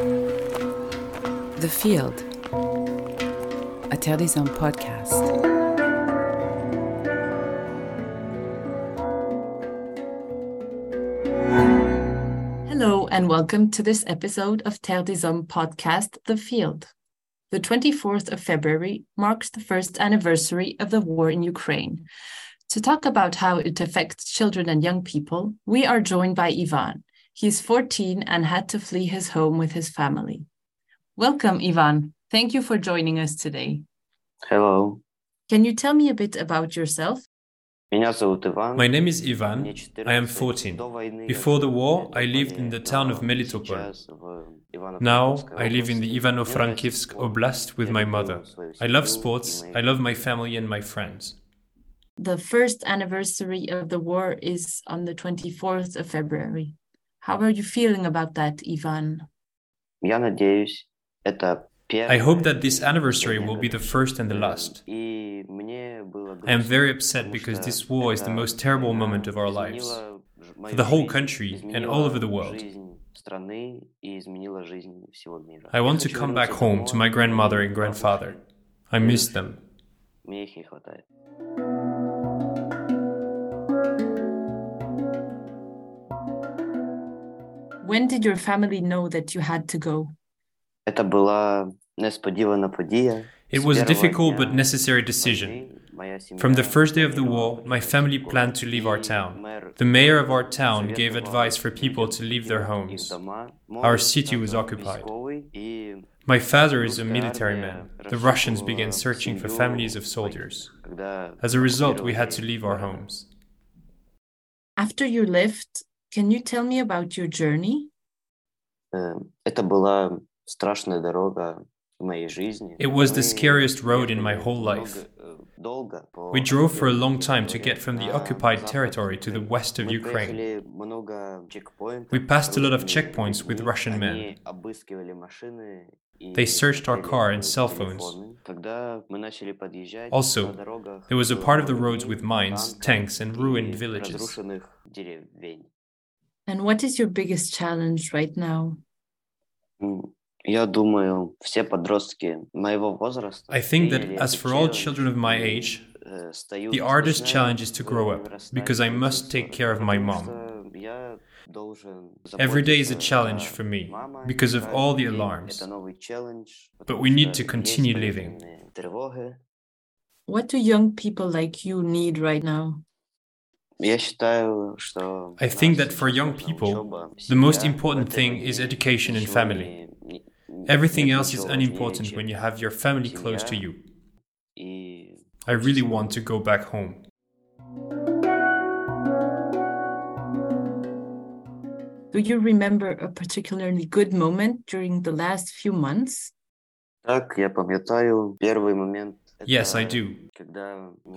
The Field, a Hommes podcast. Hello, and welcome to this episode of Hommes podcast, The Field. The 24th of February marks the first anniversary of the war in Ukraine. To talk about how it affects children and young people, we are joined by Ivan. He is 14 and had to flee his home with his family. Welcome, Ivan. Thank you for joining us today. Hello. Can you tell me a bit about yourself? My name is Ivan. I am 14. Before the war, I lived in the town of Melitopol. Now, I live in the Ivano-Frankivsk Oblast with my mother. I love sports, I love my family and my friends. The first anniversary of the war is on the 24th of February. How are you feeling about that, Ivan? I hope that this anniversary will be the first and the last. I am very upset because this war is the most terrible moment of our lives, for the whole country and all over the world. I want to come back home to my grandmother and grandfather. I miss them. When did your family know that you had to go? It was a difficult but necessary decision. From the first day of the war, my family planned to leave our town. The mayor of our town gave advice for people to leave their homes. Our city was occupied. My father is a military man. The Russians began searching for families of soldiers. As a result, we had to leave our homes. After you left, can you tell me about your journey? Это была страшная дорога в моей жизни. It was the scariest road in my whole life. We drove for a long time to get from the occupied territory to the west of Ukraine. We passed a lot of checkpoints with Russian men. They searched our car and cell phones. Also, there was a part of the roads with mines, tanks, and ruined villages. And what is your biggest challenge right now? Я думаю, все подростки моего возраста. I think that as for all children of my age, the hardest challenge is to grow up, because I must take care of my mom. Every day is a challenge for me, because of all the alarms. But we need to continue living. What do young people like you need right now? I think that for young people, the most important thing is education and family. Everything else is unimportant when you have your family close to you. I really want to go back home. Do you remember a particularly good moment during the last few months? Так, я пам'ятаю первый момент. Yes, I do.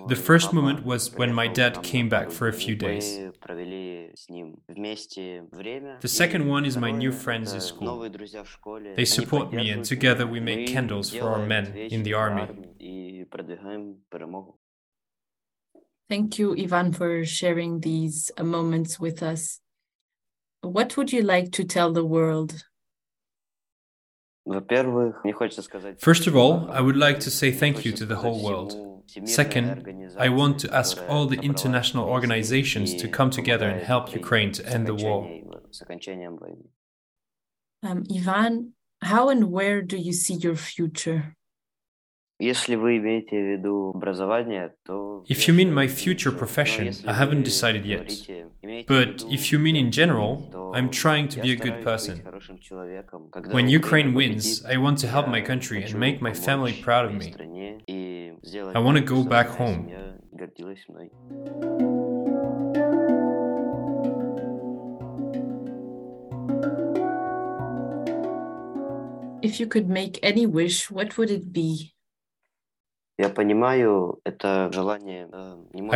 The first moment was when my dad came back for a few days. The second one is my new friends in school. They support me, and together we make candles for our men in the army. Thank you, Ivan, for sharing these uh, moments with us. What would you like to tell the world? First of all, I would like to say thank you to the whole world. Second, I want to ask all the international organizations to come together and help Ukraine to end the war. Um, Ivan, how and where do you see your future? If you mean my future profession, I haven't decided yet. But if you mean in general, I'm trying to be a good person. When Ukraine wins, I want to help my country and make my family proud of me. I want to go back home. If you could make any wish, what would it be? I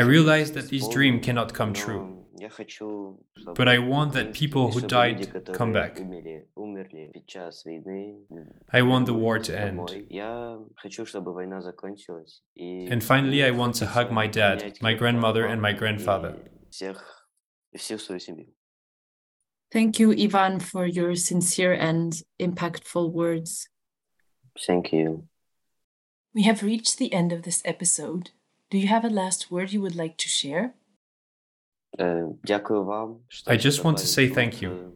realize that this dream cannot come true. But I want that people who died come back. I want the war to end. And finally, I want to hug my dad, my grandmother, and my grandfather. Thank you, Ivan, for your sincere and impactful words. Thank you. We have reached the end of this episode. Do you have a last word you would like to share? I just want to say thank you.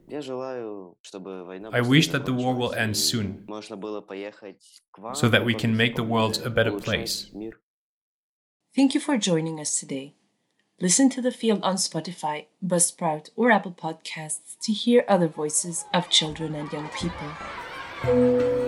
I wish that the war will end soon so that we can make the world a better place. Thank you for joining us today. Listen to The Field on Spotify, Buzzsprout, or Apple Podcasts to hear other voices of children and young people.